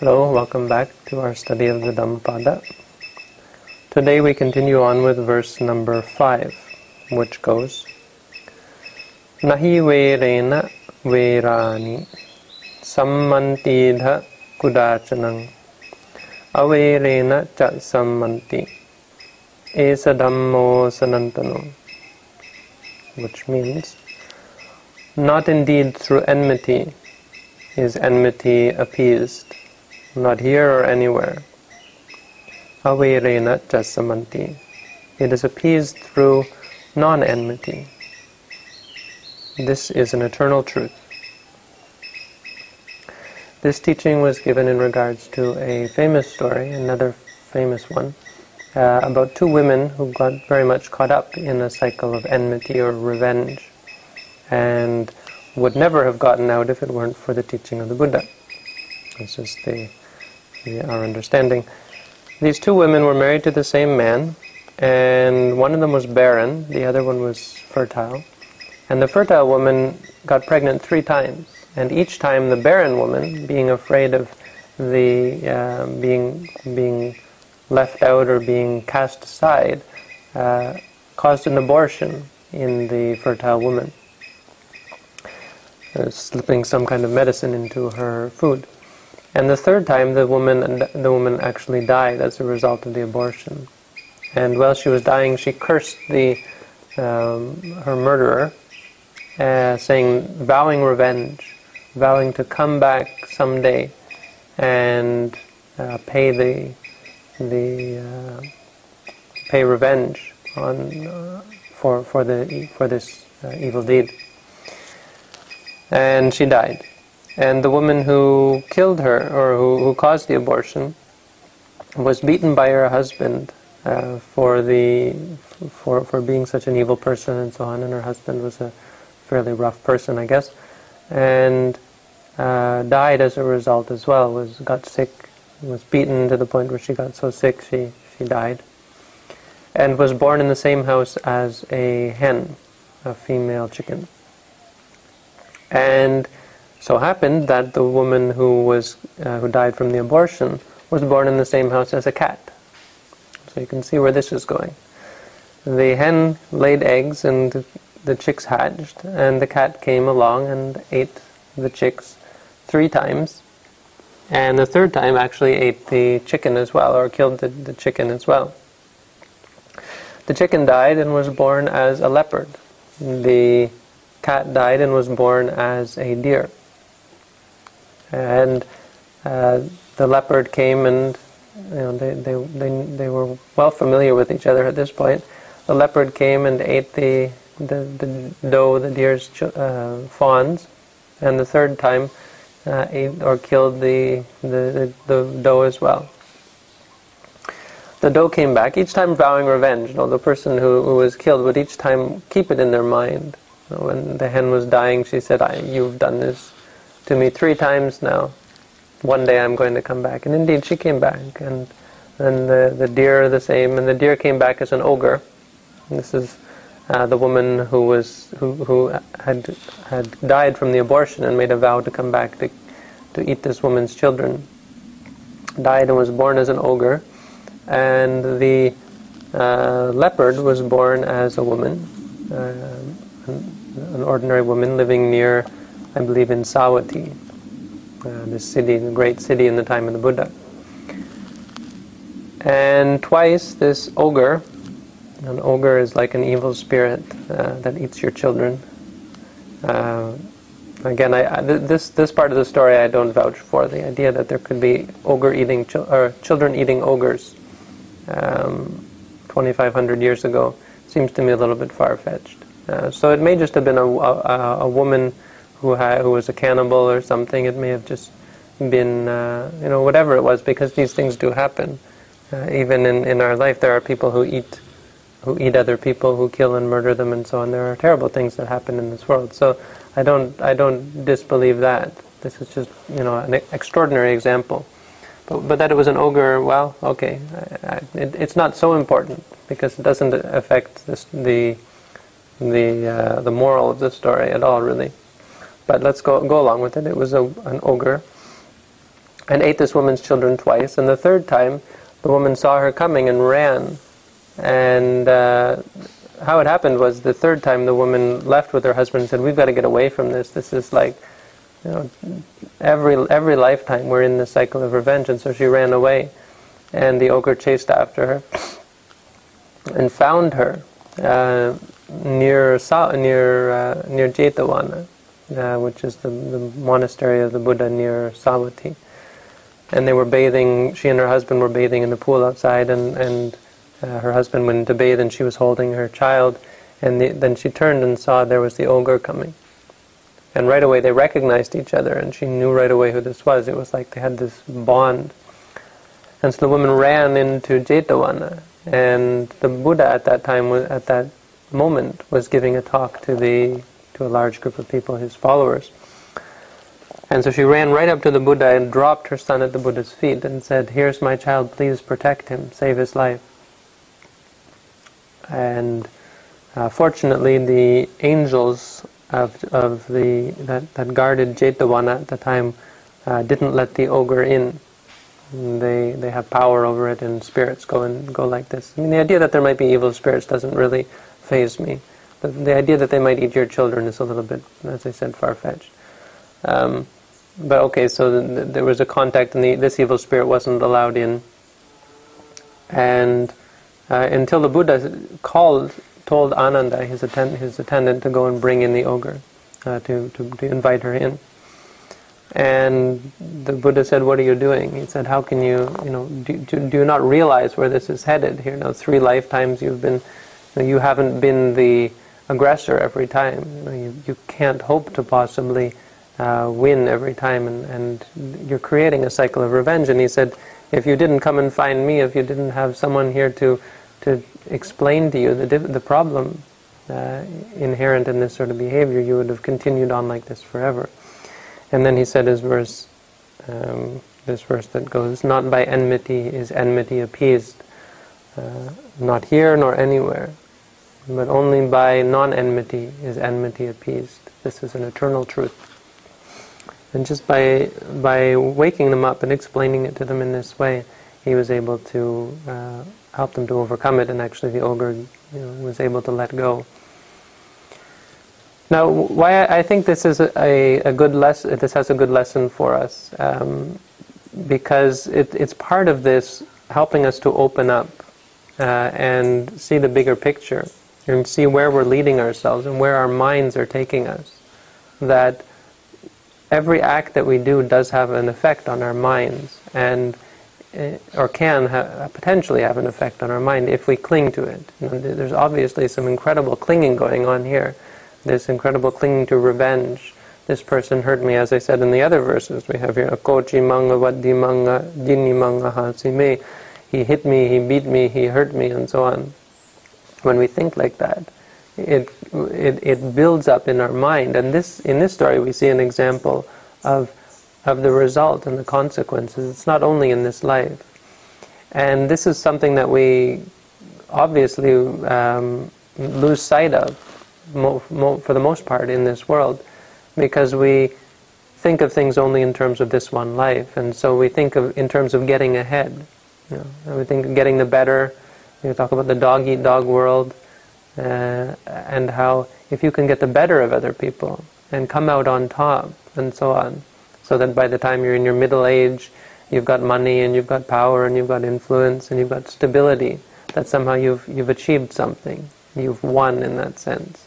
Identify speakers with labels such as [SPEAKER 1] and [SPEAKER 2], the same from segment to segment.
[SPEAKER 1] Hello, welcome back to our study of the Dhammapada. Today we continue on with verse number 5, which goes Nahi verena verani sammantidha kudachanang averena cha sammanti esa dhammo sanantano which means not indeed through enmity is enmity appeased, not here or anywhere. Averena jasamanti. It is appeased through non-enmity. This is an eternal truth. This teaching was given in regards to a famous story, another famous one, uh, about two women who got very much caught up in a cycle of enmity or revenge. And would never have gotten out if it weren't for the teaching of the Buddha. This is the, our understanding. These two women were married to the same man, and one of them was barren, the other one was fertile. And the fertile woman got pregnant three times, and each time the barren woman, being afraid of the uh, being being left out or being cast aside, uh, caused an abortion in the fertile woman uh, slipping some kind of medicine into her food. And the third time, the woman the woman actually died as a result of the abortion. And while she was dying, she cursed the um, her murderer, uh, saying, vowing revenge, vowing to come back someday and uh, pay the the uh, pay revenge on uh, for for the for this uh, evil deed and she died. And the woman who killed her, or who, who caused the abortion, was beaten by her husband uh, for the for for being such an evil person and so on. And her husband was a fairly rough person, I guess, and uh, died as a result as well. Was got sick, was beaten to the point where she got so sick she she died, and was born in the same house as a hen, a female chicken. And so happened that the woman who was uh, who died from the abortion was born in the same house as a cat. So you can see where this is going. The hen laid eggs and the chicks hatched, and the cat came along and ate the chicks three times. And the third time actually ate the chicken as well, or killed the, the chicken as well. The chicken died and was born as a leopard. The cat died and was born as a deer. And uh, the leopard came and you know, they, they, they, they were well familiar with each other at this point. The leopard came and ate the, the, the doe, the deer's uh, fawns, and the third time uh, ate or killed the, the, the, doe as well. The doe came back, each time vowing revenge. You know, the person who, who was killed would each time keep it in their mind when the hen was dying, she said, You've done this to me three times now. One day I'm going to come back. And indeed, she came back. And then the, the deer are the same. And the deer came back as an ogre. This is uh, the woman who was who, who had had died from the abortion and made a vow to come back to to eat this woman's children. Died and was born as an ogre, and the uh, leopard was born as a woman. Uh, an ordinary woman living near, I believe, in Savatthi, uh, this city, the great city in the time of the Buddha. And twice this ogre, an ogre is like an evil spirit uh, that eats your children. Uh, again, I, I, this this part of the story I don't vouch for. The idea that there could be ogre eating or children eating ogres, um, 2,500 years ago, seems to me a little bit far fetched. Uh, so it may just have been a, a, a woman who, who was a cannibal or something. It may have just been, uh, you know, whatever it was, because these things do happen. Uh, even in, in our life, there are people who eat, who eat other people, who kill and murder them, and so on. There are terrible things that happen in this world. So I don't, I don't disbelieve that. This is just, you know, an extraordinary example. But, but that it was an ogre, well, okay, I, I, it, it's not so important because it doesn't affect this, the the uh, the moral of the story at all, really. But let's go go along with it. It was a, an ogre and ate this woman's children twice. And the third time, the woman saw her coming and ran. And uh, how it happened was the third time the woman left with her husband and said, "We've got to get away from this. This is like, you know, every every lifetime we're in the cycle of revenge." And so she ran away, and the ogre chased after her and found her uh, near near uh, near Jetavana, uh, which is the, the monastery of the Buddha near Savatthi. And they were bathing. She and her husband were bathing in the pool outside, and and uh, her husband went to bathe, and she was holding her child. And the, then she turned and saw there was the ogre coming. And right away they recognized each other, and she knew right away who this was. It was like they had this bond. And so the woman ran into Jetavana, and the Buddha at that time, was, at that moment, was giving a talk to the to a large group of people, his followers. And so she ran right up to the Buddha and dropped her son at the Buddha's feet and said, "Here's my child. Please protect him. Save his life." And uh, fortunately, the angels of, of the that, that guarded Jetavana at the time uh, didn't let the ogre in. They they have power over it, and spirits go and go like this. I mean, the idea that there might be evil spirits doesn't really faze me. The, the idea that they might eat your children is a little bit, as I said, far fetched. Um, but okay, so th- there was a contact, and the, this evil spirit wasn't allowed in. And uh, until the Buddha called, told Ananda, his, attend- his attendant, to go and bring in the ogre, uh, to, to, to invite her in. And the Buddha said, "What are you doing?" He said, "How can you, you know, do, do, do you not realize where this is headed? Here, now three lifetimes you've been, you, know, you haven't been the aggressor every time. You, know, you, you can't hope to possibly uh, win every time, and, and you're creating a cycle of revenge." And he said, "If you didn't come and find me, if you didn't have someone here to to explain to you the the problem uh, inherent in this sort of behavior, you would have continued on like this forever." And then he said his verse, um, this verse that goes, "Not by enmity is enmity appeased, uh, not here nor anywhere, but only by non-enmity is enmity appeased. This is an eternal truth." And just by by waking them up and explaining it to them in this way, he was able to uh, help them to overcome it, and actually the ogre you know, was able to let go. Now, why I think this is a, a good lesson, this has a good lesson for us, um, because it, it's part of this helping us to open up uh, and see the bigger picture and see where we're leading ourselves and where our minds are taking us. That every act that we do does have an effect on our minds and uh, or can ha- potentially have an effect on our mind if we cling to it. There's obviously some incredible clinging going on here this incredible clinging to revenge. This person hurt me, as I said in the other verses we have here. Akochi manga vaddi manga dini manga hasime. He hit me, he beat me, he hurt me, and so on. When we think like that, it, it, it builds up in our mind. And this, in this story, we see an example of, of the result and the consequences. It's not only in this life. And this is something that we obviously um, lose sight of mo- mo- for the most part in this world because we think of things only in terms of this one life and so we think of in terms of getting ahead you know, we think of getting the better we talk about the dog eat dog world uh, and how if you can get the better of other people and come out on top and so on so that by the time you're in your middle age you've got money and you've got power and you've got influence and you've got stability that somehow you've you've achieved something you've won in that sense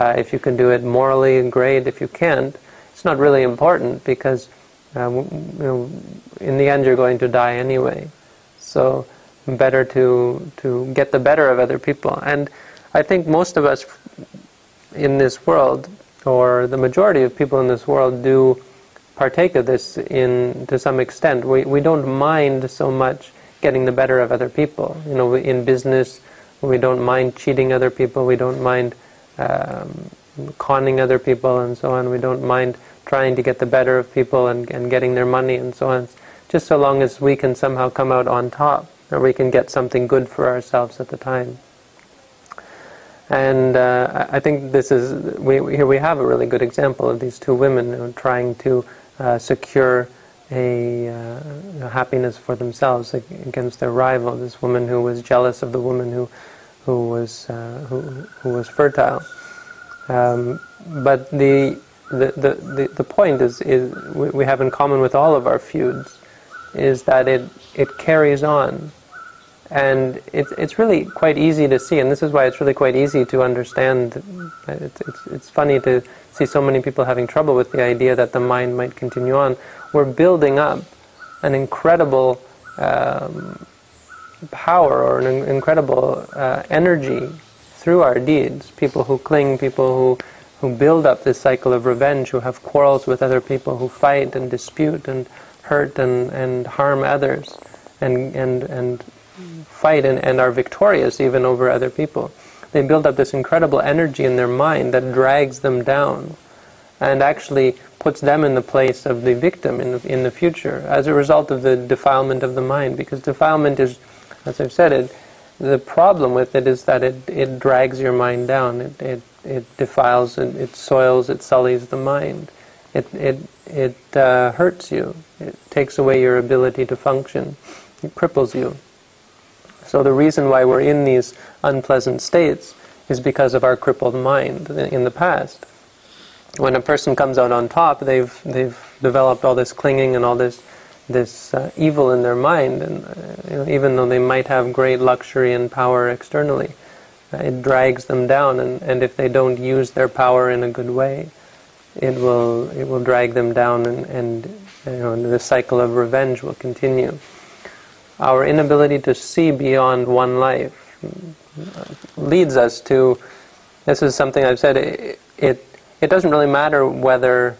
[SPEAKER 1] uh, if you can do it morally, great. If you can't, it's not really important because uh, you know, in the end you're going to die anyway. So better to to get the better of other people. And I think most of us in this world, or the majority of people in this world, do partake of this in to some extent. We we don't mind so much getting the better of other people. You know, in business, we don't mind cheating other people. We don't mind um, conning other people and so on. We don't mind trying to get the better of people and, and getting their money and so on. Just so long as we can somehow come out on top, or we can get something good for ourselves at the time. And uh, I think this is we, here we have a really good example of these two women you know, trying to uh, secure a uh, happiness for themselves against their rival. This woman who was jealous of the woman who who was uh, who, who was fertile. Um, but the, the, the, the point is, is we have in common with all of our feuds is that it, it carries on. And it's, it's really quite easy to see, and this is why it's really quite easy to understand. It's, it's, it's funny to see so many people having trouble with the idea that the mind might continue on. We're building up an incredible um, power or an incredible uh, energy through our deeds. People who cling, people who who build up this cycle of revenge, who have quarrels with other people, who fight and dispute and hurt and, and harm others, and, and, and fight and, and are victorious even over other people. They build up this incredible energy in their mind that drags them down and actually puts them in the place of the victim in the, in the future as a result of the defilement of the mind. Because defilement is, as I've said, it, the problem with it is that it, it drags your mind down. It, it it defiles, it, it soils, it sullies the mind. It, it, it uh, hurts you. It takes away your ability to function. It cripples you. So the reason why we're in these unpleasant states is because of our crippled mind in the past. When a person comes out on top, they've, they've developed all this clinging and all this, this uh, evil in their mind, and uh, even though they might have great luxury and power externally, it drags them down, and, and if they don't use their power in a good way, it will it will drag them down, and, and you know the cycle of revenge will continue. Our inability to see beyond one life leads us to. This is something I've said. It, it it doesn't really matter whether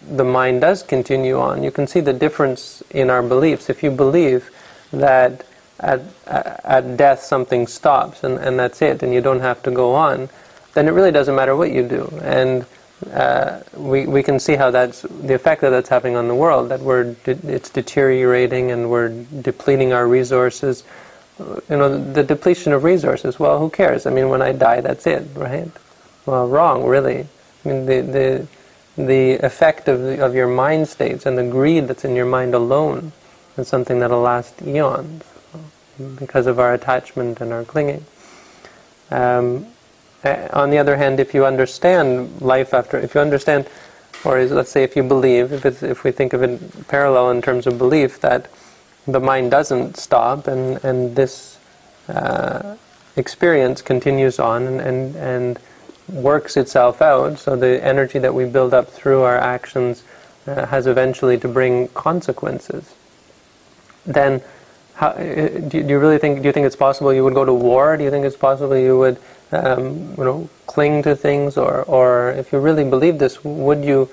[SPEAKER 1] the mind does continue on. You can see the difference in our beliefs. If you believe that at, at death something stops and, and that's it, and you don't have to go on, then it really doesn't matter what you do. And uh, we, we can see how that's the effect that that's having on the world, that we're de- it's deteriorating and we're depleting our resources. You know, the depletion of resources, well, who cares? I mean, when I die, that's it, right? Well, wrong, really. I mean, the, the, the effect of, of your mind states and the greed that's in your mind alone is something that'll last eons because of our attachment and our clinging. Um, on the other hand, if you understand life after, if you understand, or let's say if you believe, if, if we think of it parallel in terms of belief, that the mind doesn't stop and, and this uh, experience continues on and, and, and, works itself out, so the energy that we build up through our actions uh, has eventually to bring consequences, then how, uh, do, you really think? Do you think it's possible you would go to war? Do you think it's possible you would, um, you know, cling to things, or, or if you really believe this, would you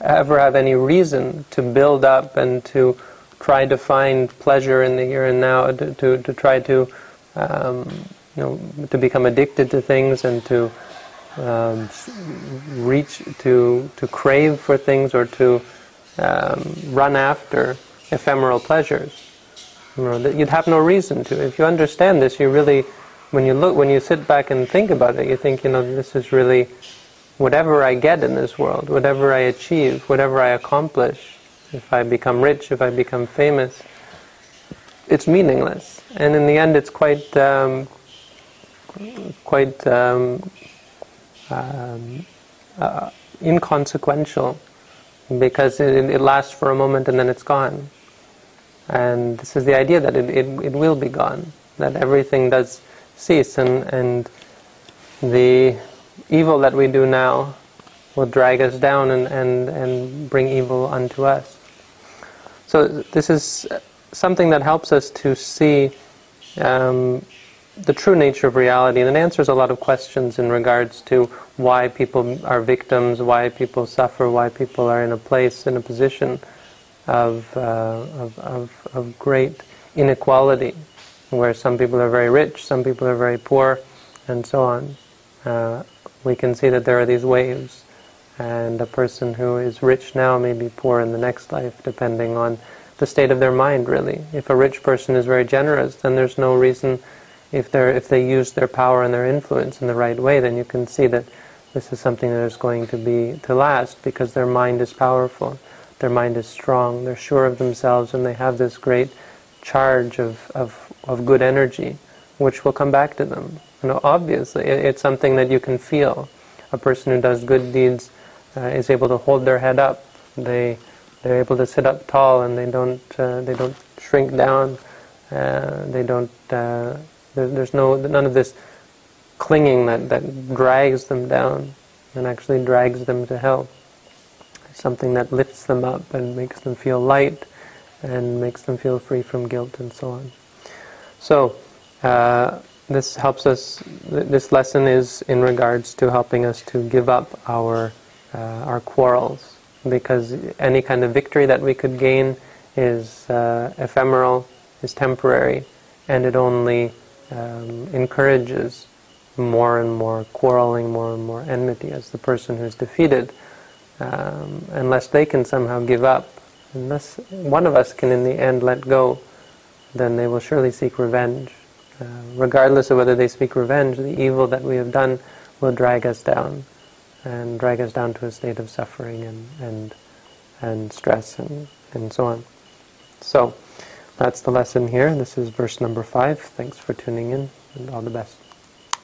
[SPEAKER 1] ever have any reason to build up and to try to find pleasure in the here and now, to, to, to try to, um, you know, to become addicted to things and to um, reach to to crave for things or to um, run after ephemeral pleasures? You know, you'd have no reason to. If you understand this, you really, when you look, when you sit back and think about it, you think, you know, this is really, whatever I get in this world, whatever I achieve, whatever I accomplish, if I become rich, if I become famous, it's meaningless. And in the end, it's quite, um, quite um, um, uh, inconsequential because it, it lasts for a moment and then it's gone. And this is the idea that it, it, it will be gone, that everything does cease, and, and the evil that we do now will drag us down and, and, and bring evil unto us. So this is something that helps us to see um, the true nature of reality, and it answers a lot of questions in regards to why people are victims, why people suffer, why people are in a place, in a position of, uh, of, of, of, great inequality, where some people are very rich, some people are very poor, and so on. Uh, we can see that there are these waves, and a person who is rich now may be poor in the next life, depending on the state of their mind, really. If a rich person is very generous, then there's no reason, if, they if they use their power and their influence in the right way, then you can see that this is something that is going to be to last because their mind is powerful. Their mind is strong, they're sure of themselves, and they have this great charge of, of, of good energy, which will come back to them. You know, obviously, it's something that you can feel. A person who does good deeds uh, is able to hold their head up. They they're able to sit up tall, and they don't uh, they don't shrink down. Uh, they don't. Uh, there, there's no none of this clinging that, that drags them down and actually drags them to hell. Something that lifts them up and makes them feel light and makes them feel free from guilt and so on. So, uh, this helps us, this lesson is in regards to helping us to give up our, uh, our quarrels because any kind of victory that we could gain is uh, ephemeral, is temporary, and it only um, encourages more and more quarreling, more and more enmity as the person who's defeated, um, unless they can somehow give up, unless one of us can in the end let go, then they will surely seek revenge. Uh, regardless of whether they seek revenge, the evil that we have done will drag us down and drag us down to a state of suffering and, and, and stress and, and so on. So that's the lesson here. This is verse number five. Thanks for tuning in and all the best.